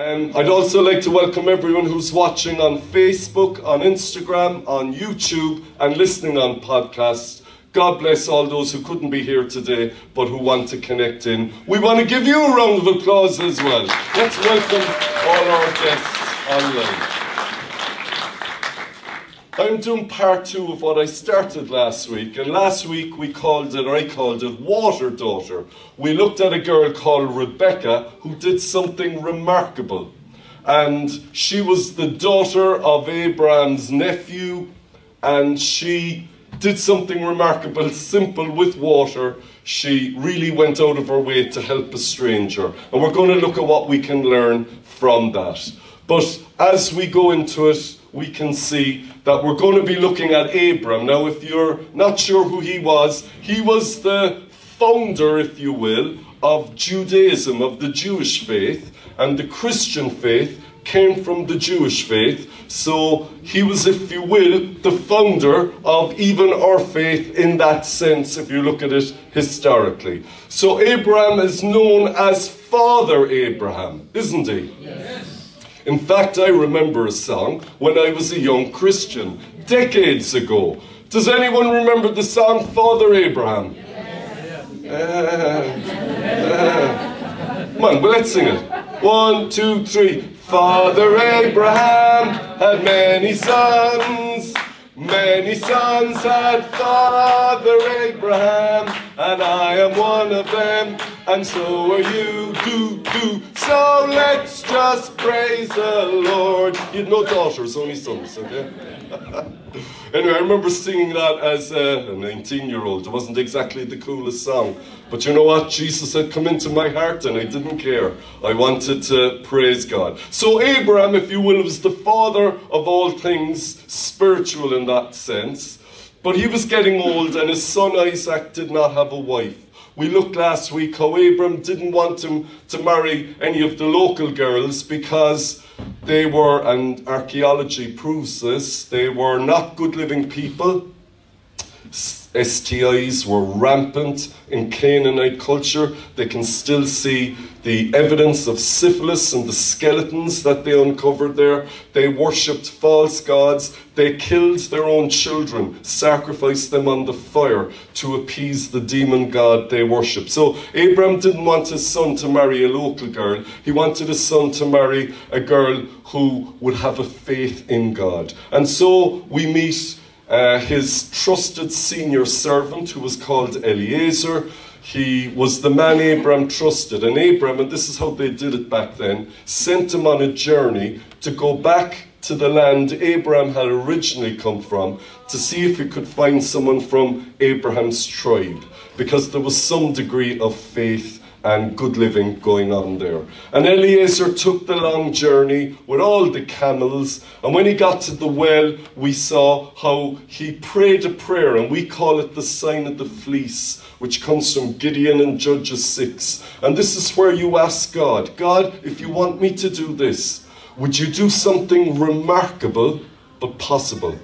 Um, I'd also like to welcome everyone who's watching on Facebook, on Instagram, on YouTube, and listening on podcasts. God bless all those who couldn't be here today but who want to connect in. We want to give you a round of applause as well. Let's welcome all our guests online. I'm doing part two of what I started last week, and last week we called it, or I called it, Water Daughter. We looked at a girl called Rebekah who did something remarkable. And she was the daughter of Abraham's nephew, and she did something remarkable, simple with water. She really went out of her way to help a stranger. And we're going to look at what we can learn from that. But as we go into it, we can see that we're going to be looking at Abram. Now, if you're not sure who he was, he was the founder, if you will, of Judaism, of the Jewish faith, and the Christian faith came from the Jewish faith. So he was, if you will, the founder of even our faith in that sense, if you look at it historically. So Abraham is known as Father Abraham, isn't he? Yes. In fact, I remember a song when I was a young Christian, decades ago. Does anyone remember the song Father Abraham? Yes. Uh, uh, come on, well, let's sing it. One, two, three. Father Abraham had many sons. Many sons had Father Abraham, and I am one of them, and so are you. Do, do. So let's just praise the Lord. You had no daughters, only sons, okay? anyway, I remember singing that as a 19 year old. It wasn't exactly the coolest song. But you know what? Jesus had come into my heart and I didn't care. I wanted to praise God. So, Abraham, if you will, was the father of all things spiritual in that sense. But he was getting old and his son Isaac did not have a wife. We looked last week how Abram didn't want him to marry any of the local girls because they were, and archaeology proves this, they were not good living people. STIs were rampant in Canaanite culture. They can still see the evidence of syphilis and the skeletons that they uncovered there. They worshipped false gods. They killed their own children, sacrificed them on the fire to appease the demon god they worshipped. So Abram didn't want his son to marry a local girl. He wanted his son to marry a girl who would have a faith in God. And so we meet uh, his trusted senior servant, who was called Eliezer, he was the man Abram trusted. And Abram, and this is how they did it back then, sent him on a journey to go back to the land Abraham had originally come from to see if he could find someone from Abraham's tribe, because there was some degree of faith and good living going on there. And Eliezer took the long journey with all the camels, and when he got to the well, we saw how he prayed a prayer, and we call it the sign of the fleece, which comes from Gideon and Judges 6. And this is where you ask God, God, if you want me to do this, would you do something remarkable but possible?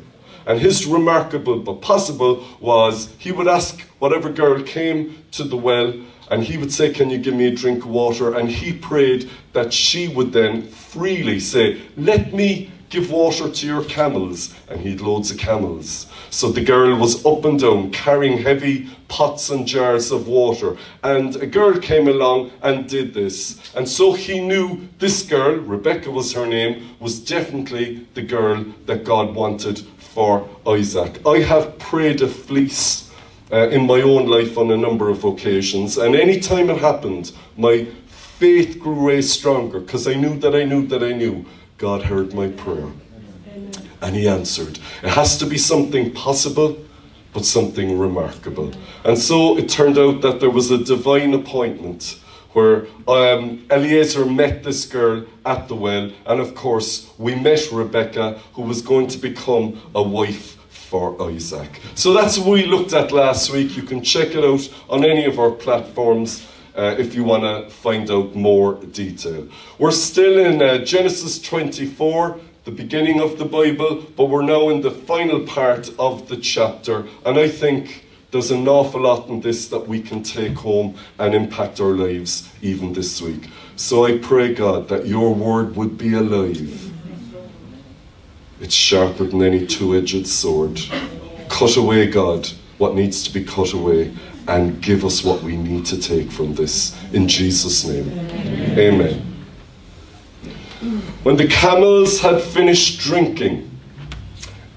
And his remarkable but possible was he would ask whatever girl came to the well, and he would say, Can you give me a drink of water? And he prayed that she would then freely say, Let me give water to your camels. And he had loads of camels. So the girl was up and down carrying heavy pots and jars of water. And a girl came along and did this. And so he knew this girl, Rebekah was her name, was definitely the girl that God wanted for Isaac. I have prayed a fleece uh, in my own life on a number of occasions. And any time it happened, my faith grew way stronger because I knew that I knew that I knew God heard my prayer. And He answered. It has to be something possible, but something remarkable. And so it turned out that there was a divine appointment where um, Eliezer met this girl at the well, and of course, we met Rebekah, who was going to become a wife for Isaac. So that's what we looked at last week. You can check it out on any of our platforms. Uh, if you want to find out more detail. We're still in uh, Genesis 24, the beginning of the Bible, but we're now in the final part of the chapter, and I think there's an awful lot in this that we can take home and impact our lives even this week. So I pray, God, that your word would be alive. It's sharper than any two edged sword. Cut away, God, what needs to be cut away and give us what we need to take from this. In Jesus' name. Amen. When the camels had finished drinking,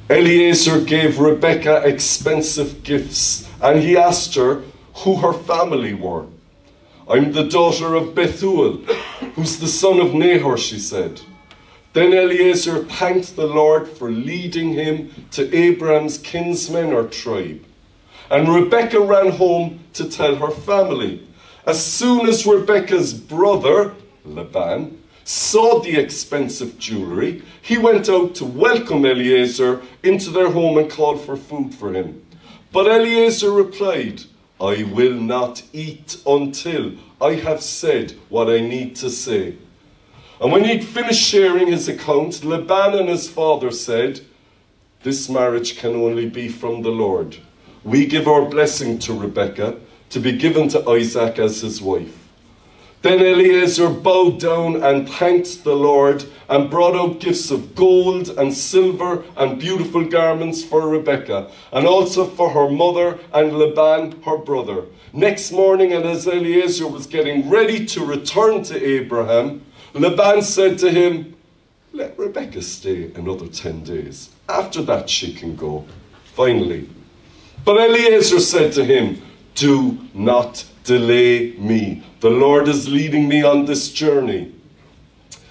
Eliezer gave Rebekah expensive gifts and he asked her who her family were. I'm the daughter of Bethuel, who's the son of Nahor, she said. Then Eliezer thanked the Lord for leading him to Abraham's kinsmen or tribe. And Rebekah ran home to tell her family. As soon as Rebekah's brother, Laban, saw the expensive jewelry, he went out to welcome Eliezer into their home and called for food for him. But Eliezer replied, I will not eat until I have said what I need to say. And when he'd finished sharing his account, Laban and his father said, This marriage can only be from the Lord. We give our blessing to Rebekah to be given to Isaac as his wife. Then Eliezer bowed down and thanked the Lord and brought out gifts of gold and silver and beautiful garments for Rebekah and also for her mother and Laban, her brother. Next morning, and as Eliezer was getting ready to return to Abraham, Laban said to him, Let Rebekah stay another 10 days. After that, she can go. Finally. But Eliezer said to him, Do not delay me. The Lord is leading me on this journey.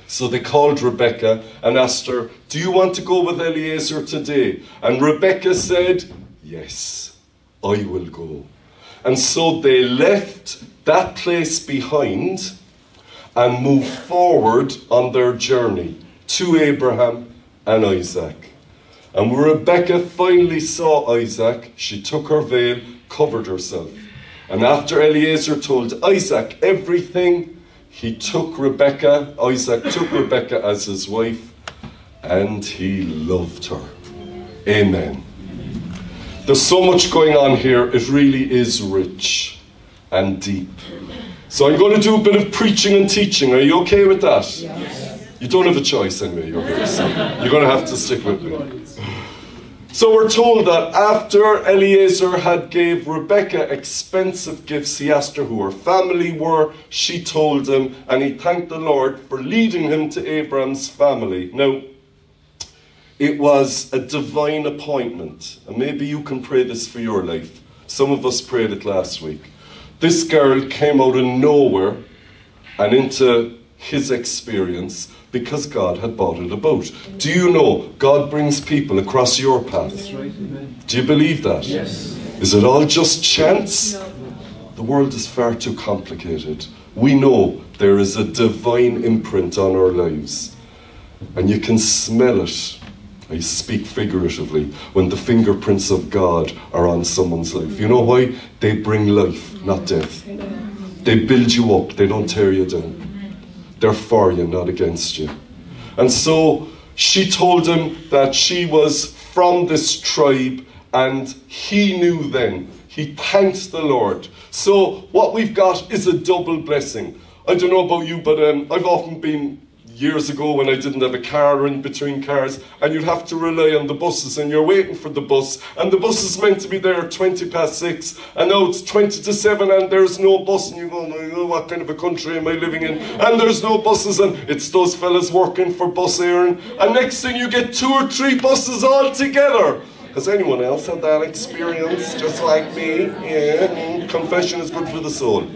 So they called Rebekah and asked her, Do you want to go with Eliezer today? And Rebekah said, Yes, I will go. And so they left that place behind and move forward on their journey to Abraham and Isaac. And when Rebekah finally saw Isaac, she took her veil, covered herself. And after Eliezer told Isaac everything, he took Rebekah, Isaac took Rebekah as his wife, and he loved her. Amen. There's so much going on here, it really is rich and deep. So I'm going to do a bit of preaching and teaching. Are you okay with that? Yes. You don't have a choice anyway, you're so you're going to have to stick with me. So we're told that after Eliezer had gave Rebekah expensive gifts, he asked her who her family were. She told him, and he thanked the Lord for leading him to Abraham's family. Now, it was a divine appointment, and maybe you can pray this for your life. Some of us prayed it last week. This girl came out of nowhere and into his experience because God had brought it about. Do you know God brings people across your path? Do you believe that? Yes. Is it all just chance? No. The world is far too complicated. We know there is a divine imprint on our lives, and you can smell it. I speak figuratively when the fingerprints of God are on someone's life. You know why? They bring life, not death. They build you up, they don't tear you down. They're for you, not against you. And so she told him that she was from this tribe, and he knew then. He thanked the Lord. So, what we've got is a double blessing. I don't know about you, but um, I've often been years ago when I didn't have a car in between cars, and you'd have to rely on the buses, and you're waiting for the bus, and the bus is meant to be there at 20 past 6, and now it's 20 to 7, and there's no bus, and you go, oh, what kind of a country am I living in? And there's no buses, and it's those fellas working for Bus Éireann, and next thing you get two or three buses all together. Has anyone else had that experience, just like me? Yeah, confession is good for the soul.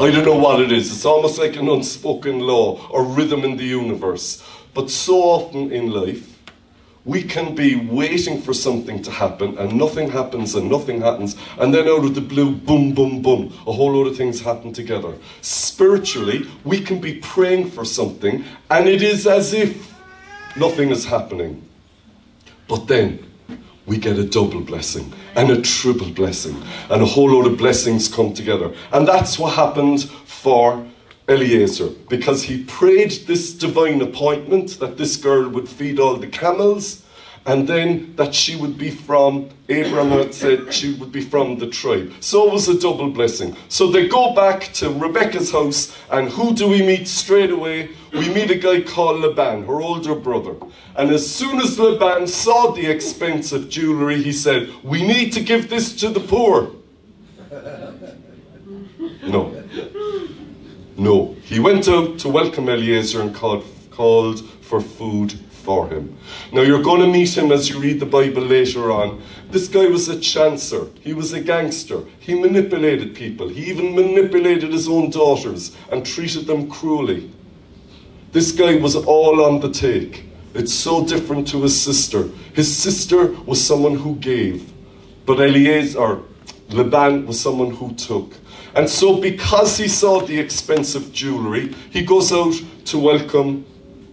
I don't know what it is. It's almost like an unspoken law or rhythm in the universe. But so often in life, we can be waiting for something to happen and nothing happens and nothing happens. And then out of the blue, boom, boom, boom, a whole load of things happen together. Spiritually, we can be praying for something and it is as if nothing is happening. But then, we get a double blessing and a triple blessing, and a whole load of blessings come together. And that's what happened for Eliezer, because he prayed this divine appointment that this girl would feed all the camels, and then that she would be from, Abraham had said she would be from the tribe. So it was a double blessing. So they go back to Rebekah's house, and who do we meet straight away? We meet a guy called Laban, her older brother. And as soon as Laban saw the expensive jewelry, he said, We need to give this to the poor. No. No. He went out to welcome Eliezer and called, called for food for him. Now, you're going to meet him as you read the Bible later on. This guy was a chancer, he was a gangster, he manipulated people, he even manipulated his own daughters and treated them cruelly. This guy was all on the take. It's so different to his sister. His sister was someone who gave, but Eliezer, Laban, was someone who took. And so, because he saw the expensive jewelry, he goes out to welcome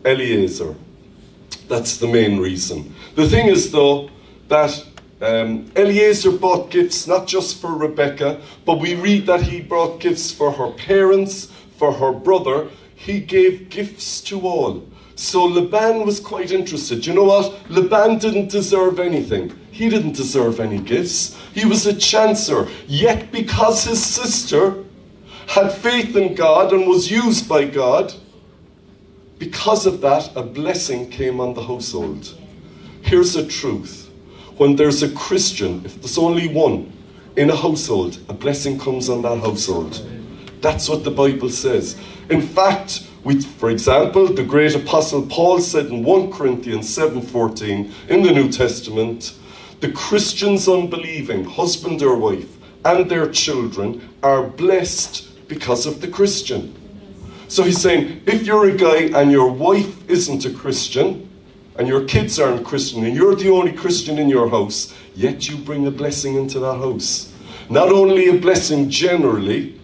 Eliezer. That's the main reason. The thing is, though, that um, Eliezer bought gifts not just for Rebekah, but we read that he brought gifts for her parents, for her brother. He gave gifts to all. So Laban was quite interested. You know what? Laban didn't deserve anything. He didn't deserve any gifts. He was a chancer. Yet, because his sister had faith in God and was used by God, because of that, a blessing came on the household. Here's the truth when there's a Christian, if there's only one in a household, a blessing comes on that household. That's what the Bible says. In fact, we, for example, the great apostle Paul said in 1 Corinthians 7:14 in the New Testament, the Christians unbelieving, husband or wife, and their children are blessed because of the Christian. So he's saying, if you're a guy and your wife isn't a Christian, and your kids aren't Christian, and you're the only Christian in your house, yet you bring a blessing into that house. Not only a blessing generally,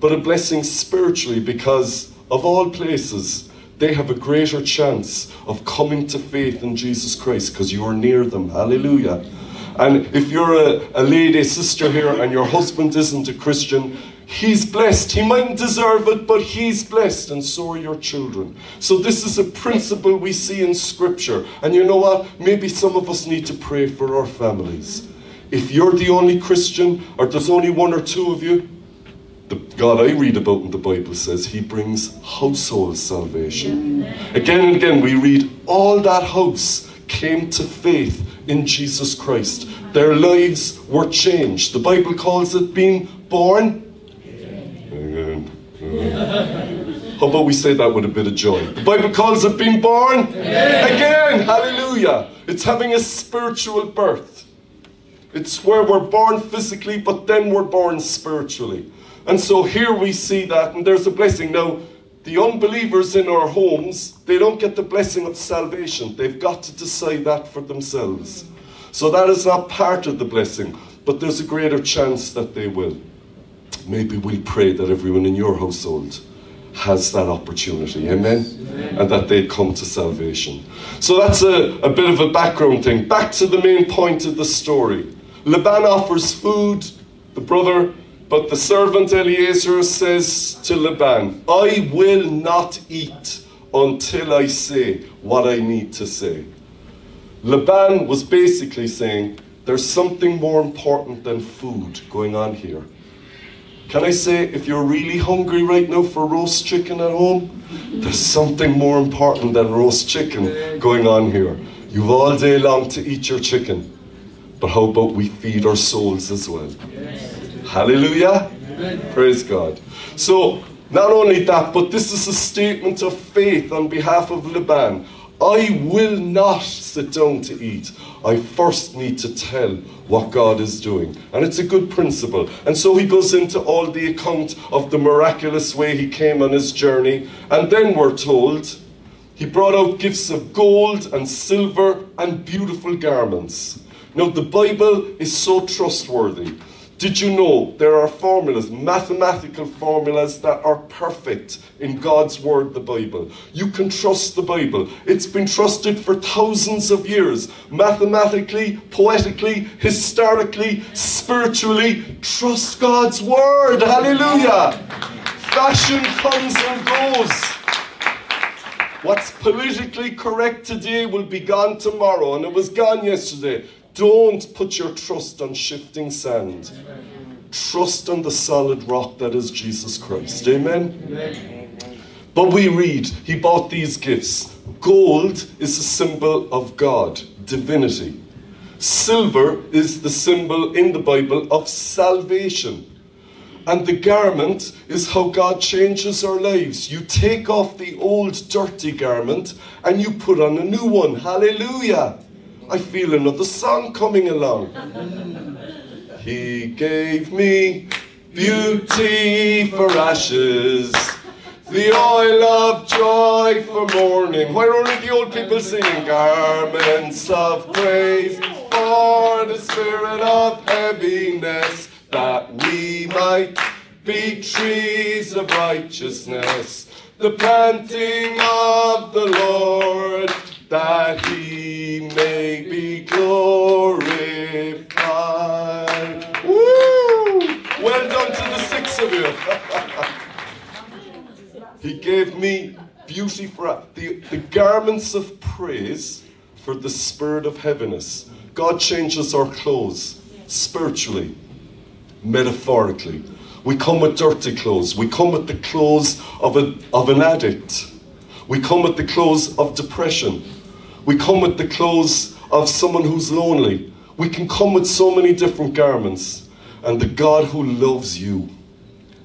but a blessing spiritually, because of all places, they have a greater chance of coming to faith in Jesus Christ because you're near them. Hallelujah. And if you're a, a lady sister here and your husband isn't a Christian, He's blessed. He mightn't deserve it, but he's blessed, and so are your children. So, this is a principle we see in Scripture. And you know what? Maybe some of us need to pray for our families. If you're the only Christian, or there's only one or two of you, the God I read about in the Bible says he brings household salvation. Again and again, we read all that house came to faith in Jesus Christ. Their lives were changed. The Bible calls it being born about we say that with a bit of joy? The Bible calls it being born again. Hallelujah. It's having a spiritual birth. It's where we're born physically, but then we're born spiritually. And so here we see that, and there's a blessing. Now, the unbelievers in our homes, they don't get the blessing of salvation. They've got to decide that for themselves. So that is not part of the blessing, but there's a greater chance that they will. Maybe we'll pray that everyone in your household has that opportunity. Amen? Amen? And that they come to salvation. So that's a, a bit of a background thing. Back to the main point of the story. Laban offers food, the brother, but the servant Eliezer says to Laban, I will not eat until I say what I need to say. Laban was basically saying, There's something more important than food going on here. Can I say, if you're really hungry right now for roast chicken at home, there's something more important than roast chicken going on here. You've all day long to eat your chicken, but how about we feed our souls as well? Hallelujah! Praise God. So, not only that, but this is a statement of faith on behalf of Laban. I will not sit down to eat. I first need to tell what God is doing. And it's a good principle. And so he goes into all the account of the miraculous way he came on his journey. And then we're told he brought out gifts of gold and silver and beautiful garments. Now, the Bible is so trustworthy. Did you know there are formulas, mathematical formulas that are perfect in God's Word, the Bible? You can trust the Bible. It's been trusted for thousands of years. Mathematically, poetically, historically, spiritually, trust God's Word. Hallelujah. Fashion comes and goes. What's politically correct today will be gone tomorrow, and it was gone yesterday. Don't put your trust on shifting sand. Trust on the solid rock that is Jesus Christ. Amen? Amen. But we read, He bought these gifts. Gold is a symbol of God, divinity. Silver is the symbol in the Bible of salvation. And the garment is how God changes our lives. You take off the old dirty garment and you put on a new one. Hallelujah. I feel another song coming along. he gave me beauty for ashes, the oil of joy for mourning. Why only the old people singing garments of praise for the spirit of heaviness? that we might be trees of righteousness, the planting of the Lord, that he may be glorified. Woo! Well done to the six of you. he gave me beauty for the, the garments of praise for the spirit of heaviness. God changes our clothes spiritually metaphorically. We come with dirty clothes. We come with the clothes of, a, of an addict. We come with the clothes of depression. We come with the clothes of someone who's lonely. We can come with so many different garments. And the God who loves you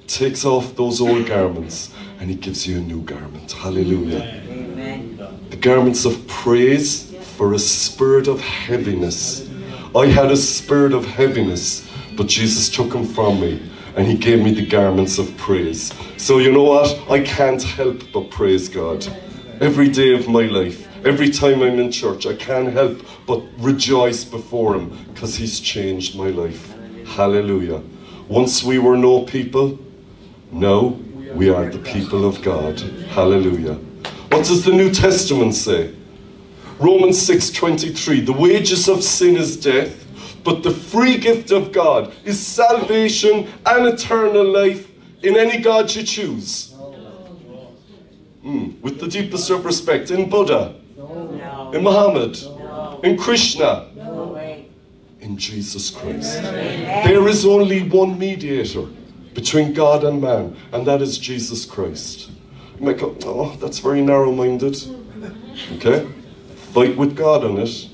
takes off those old garments and he gives you a new garment. Hallelujah. Amen. The garments of praise for a spirit of heaviness. I had a spirit of heaviness but Jesus took him from me and he gave me the garments of praise. So you know what? I can't help but praise God. Every day of my life, every time I'm in church, I can't help but rejoice before him because he's changed my life. Hallelujah. Once we were no people, now we are the people of God. Hallelujah. What does the New Testament say? Romans 6:23 The wages of sin is death but the free gift of God is salvation and eternal life in any God you choose. Mm, with the deepest of respect, in Buddha. In Muhammad, in Krishna, in Jesus Christ. There is only one mediator between God and man, and that is Jesus Christ. You might go, oh, that's very narrow minded. Okay? Fight with God on it.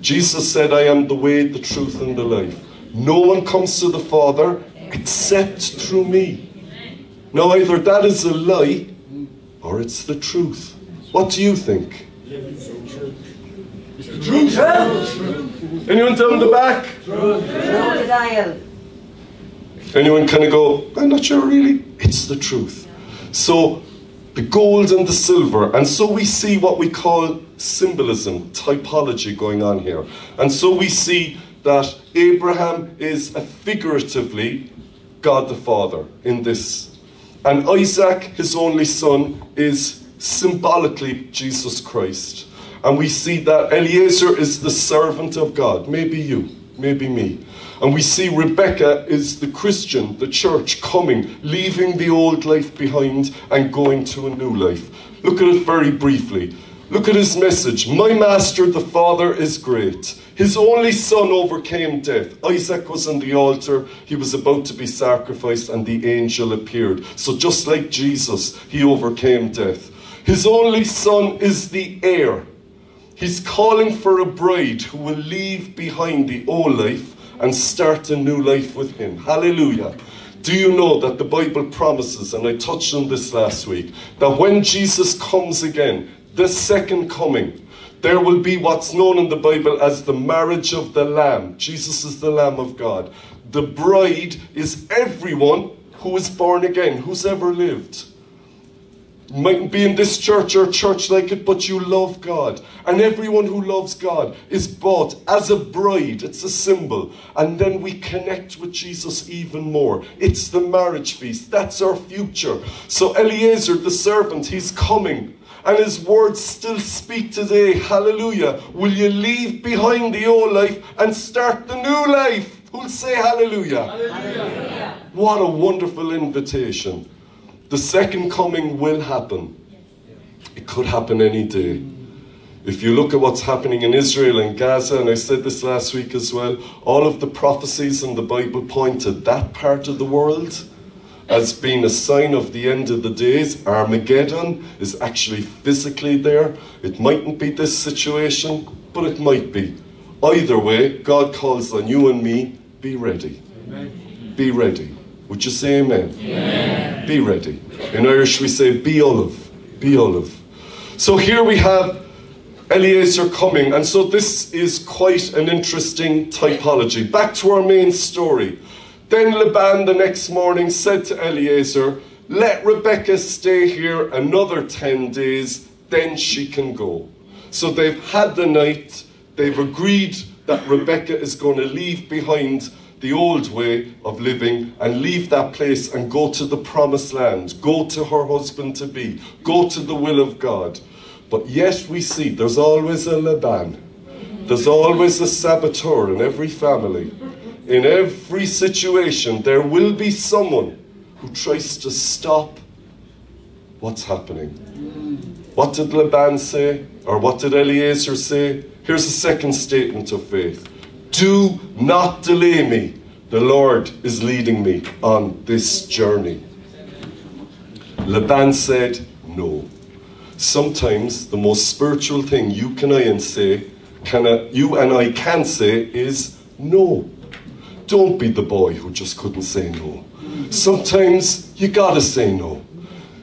Jesus said, I am the way, the truth, and the life. No one comes to the Father except through me. Now, either that is a lie or it's the truth. What do you think? Truth. Truth. Anyone down the back? Truth. Anyone kind of go, I'm not sure really? It's the truth. So the gold and the silver. And so we see what we call symbolism, typology going on here. And so we see that Abraham is figuratively God the Father in this. And Isaac, his only son, is symbolically Jesus Christ. And we see that Eliezer is the servant of God. Maybe you, maybe me. And we see Rebekah is the Christian, the church coming, leaving the old life behind and going to a new life. Look at it very briefly. Look at his message. My master, the Father, is great. His only son overcame death. Isaac was on the altar. He was about to be sacrificed, and the angel appeared. So, just like Jesus, he overcame death. His only son is the heir. He's calling for a bride who will leave behind the old life and start a new life with Him. Hallelujah. Do you know that the Bible promises, and I touched on this last week, that when Jesus comes again, the second coming, there will be what's known in the Bible as the marriage of the Lamb. Jesus is the Lamb of God. The bride is everyone who is born again, who's ever lived. Mightn't be in this church or church like it, but you love God. And everyone who loves God is bought as a bride. It's a symbol. And then we connect with Jesus even more. It's the marriage feast. That's our future. So Eliezer, the servant, he's coming. And his words still speak today. Hallelujah. Will you leave behind the old life and start the new life? Who'll say hallelujah? hallelujah. What a wonderful invitation. The second coming will happen. It could happen any day. If you look at what's happening in Israel and Gaza, and I said this last week as well, all of the prophecies in the Bible point to that part of the world as being a sign of the end of the days. Armageddon is actually physically there. It mightn't be this situation, but it might be. Either way, God calls on you and me be ready. Amen. Be ready. Would you say amen? amen? Be ready. In Irish, we say bí ullamh. Bí ullamh. So here we have Eliezer coming. And so this is quite an interesting typology. Back to our main story. Then Laban the next morning said to Eliezer, Let Rebekah stay here another 10 days, then she can go. So they've had the night, they've agreed that Rebekah is going to leave behind the old way of living and leave that place and go to the promised land, go to her husband to be, go to the will of God. But yet we see there's always a Laban. There's always a saboteur in every family. In every situation, there will be someone who tries to stop what's happening. What did Laban say? Or what did Eliezer say? Here's a second statement of faith Do not delay me. The Lord is leading me on this journey. Laban said, No sometimes the most spiritual thing you can I and say, can I, you and I can say is no. Don't be the boy who just couldn't say no. Sometimes you gotta say no.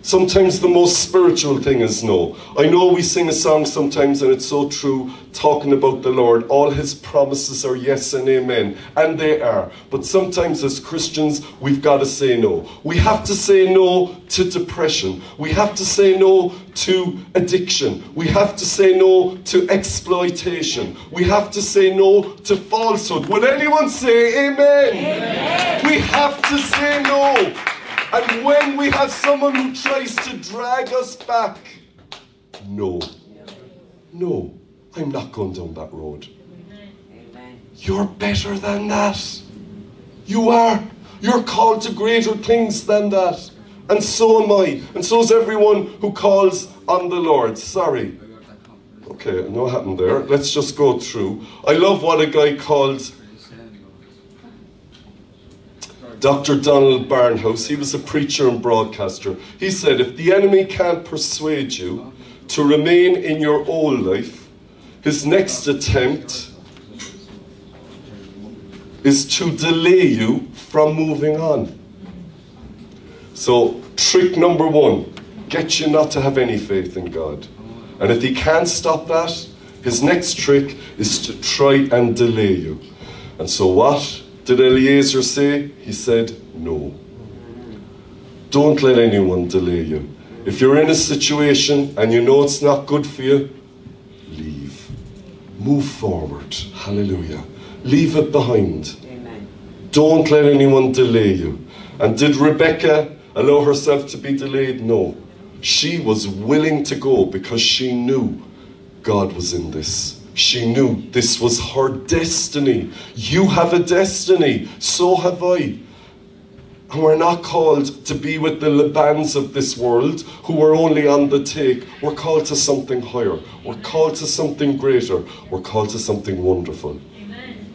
Sometimes the most spiritual thing is no. I know we sing a song sometimes and it's so true, talking about the Lord. All his promises are yes and amen, and they are. But sometimes as Christians, we've got to say no. We have to say no to depression. We have to say no to addiction. We have to say no to exploitation. We have to say no to falsehood. Would anyone say amen? amen. We have to say no. And when we have someone who tries to drag us back, no, no, I'm not going down that road. You're better than that. You are. You're called to greater things than that. And so am I. And so is everyone who calls on the Lord. Sorry. Okay, what happened there. Let's just go through. I love what a guy called Dr. Donald Barnhouse, he was a preacher and broadcaster. He said, If the enemy can't persuade you to remain in your old life, his next attempt is to delay you from moving on. So, trick number one get you not to have any faith in God. And if he can't stop that, his next trick is to try and delay you. And so, what did Eliezer say? He said, No. Don't let anyone delay you. If you're in a situation and you know it's not good for you, leave. Move forward. Hallelujah. Leave it behind. Amen. Don't let anyone delay you. And did Rebekah allow herself to be delayed? No. She was willing to go because she knew God was in this. She knew this was her destiny. You have a destiny, so have I. And we're not called to be with the Labans of this world who are only on the take. We're called to something higher. We're called to something greater. We're called to something wonderful. Amen.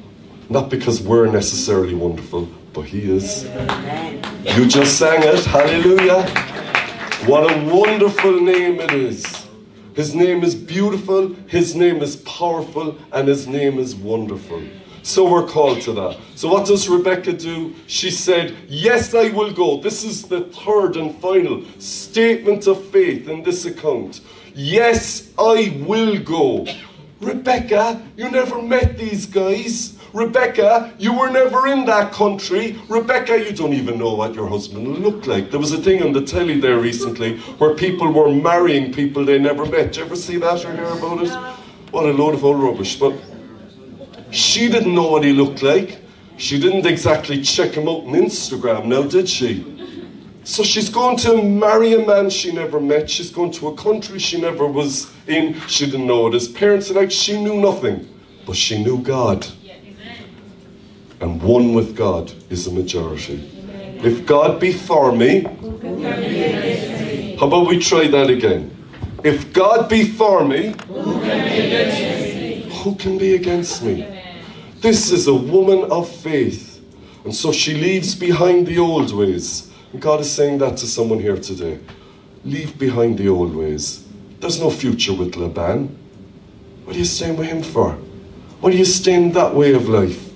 Not because we're necessarily wonderful, but He is. Amen. You just sang it. Hallelujah. What a wonderful name it is. His name is beautiful, His name is powerful, and His name is wonderful. So we're called to that. So what does Rebekah do? She said, Yes, I will go. This is the third and final statement of faith in this account. Yes, I will go. Rebekah, you never met these guys. Rebekah, you were never in that country. Rebekah, you don't even know what your husband looked like. There was a thing on the telly there recently where people were marrying people they never met. Did you ever see that or hear about it? What a load of old rubbish. But she didn't know what he looked like. She didn't exactly check him out on Instagram now, did she? So she's going to marry a man she never met. She's going to a country she never was in. She didn't know what his parents like. She knew nothing, but she knew God and one with God is the majority. If God be for me, how about we try that again? If God be for me, who can be against me? This is a woman of faith. And so she leaves behind the old ways. And God is saying that to someone here today. Leave behind the old ways. There's no future with Laban. What are you staying with him for? What are you staying that way of life?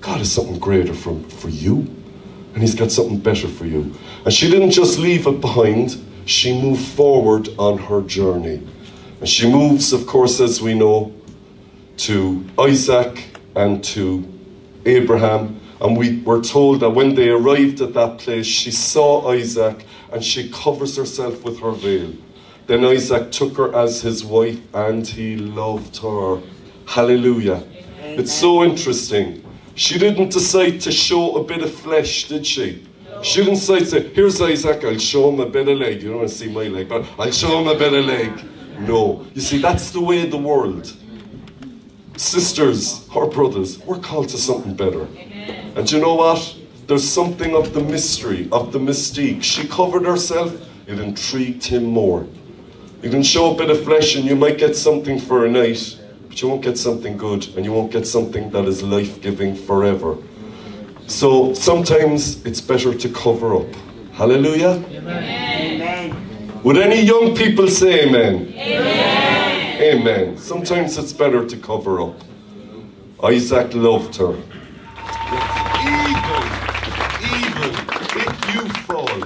God has something greater for, for you. And he's got something better for you. And she didn't just leave it behind, she moved forward on her journey. And she moves, of course, as we know, to Isaac and to Abraham. And we were told that when they arrived at that place, she saw Isaac and she covers herself with her veil. Then Isaac took her as his wife and he loved her. Hallelujah. It's so interesting. She didn't decide to show a bit of flesh, did she? She didn't decide to say, here's Isaac, I'll show him a bit of leg. You don't want to see my leg, but I'll show him a bit of leg. No. You see, that's the way of the world. Sisters or brothers, we're called to something better. And you know what? There's something of the mystery, of the mystique. She covered herself, it intrigued him more. You can show a bit of flesh and you might get something for a night, but you won't get something good and you won't get something that is life giving forever. So sometimes it's better to cover up. Hallelujah. Amen. Would any young people say amen? Amen. Amen. Sometimes it's better to cover up. Isaac loved her. Even, even if you fall,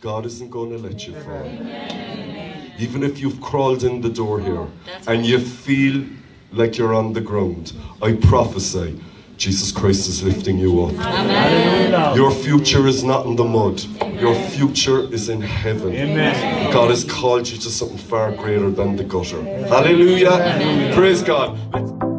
God isn't going to let you fall. Even if you've crawled in the door here and you feel like you're on the ground, I prophesy Jesus Christ is lifting you up. Your future is not in the mud. Your future is in heaven. Amen. God has called you to something far greater than the gutter. Hallelujah. Praise God. Let's-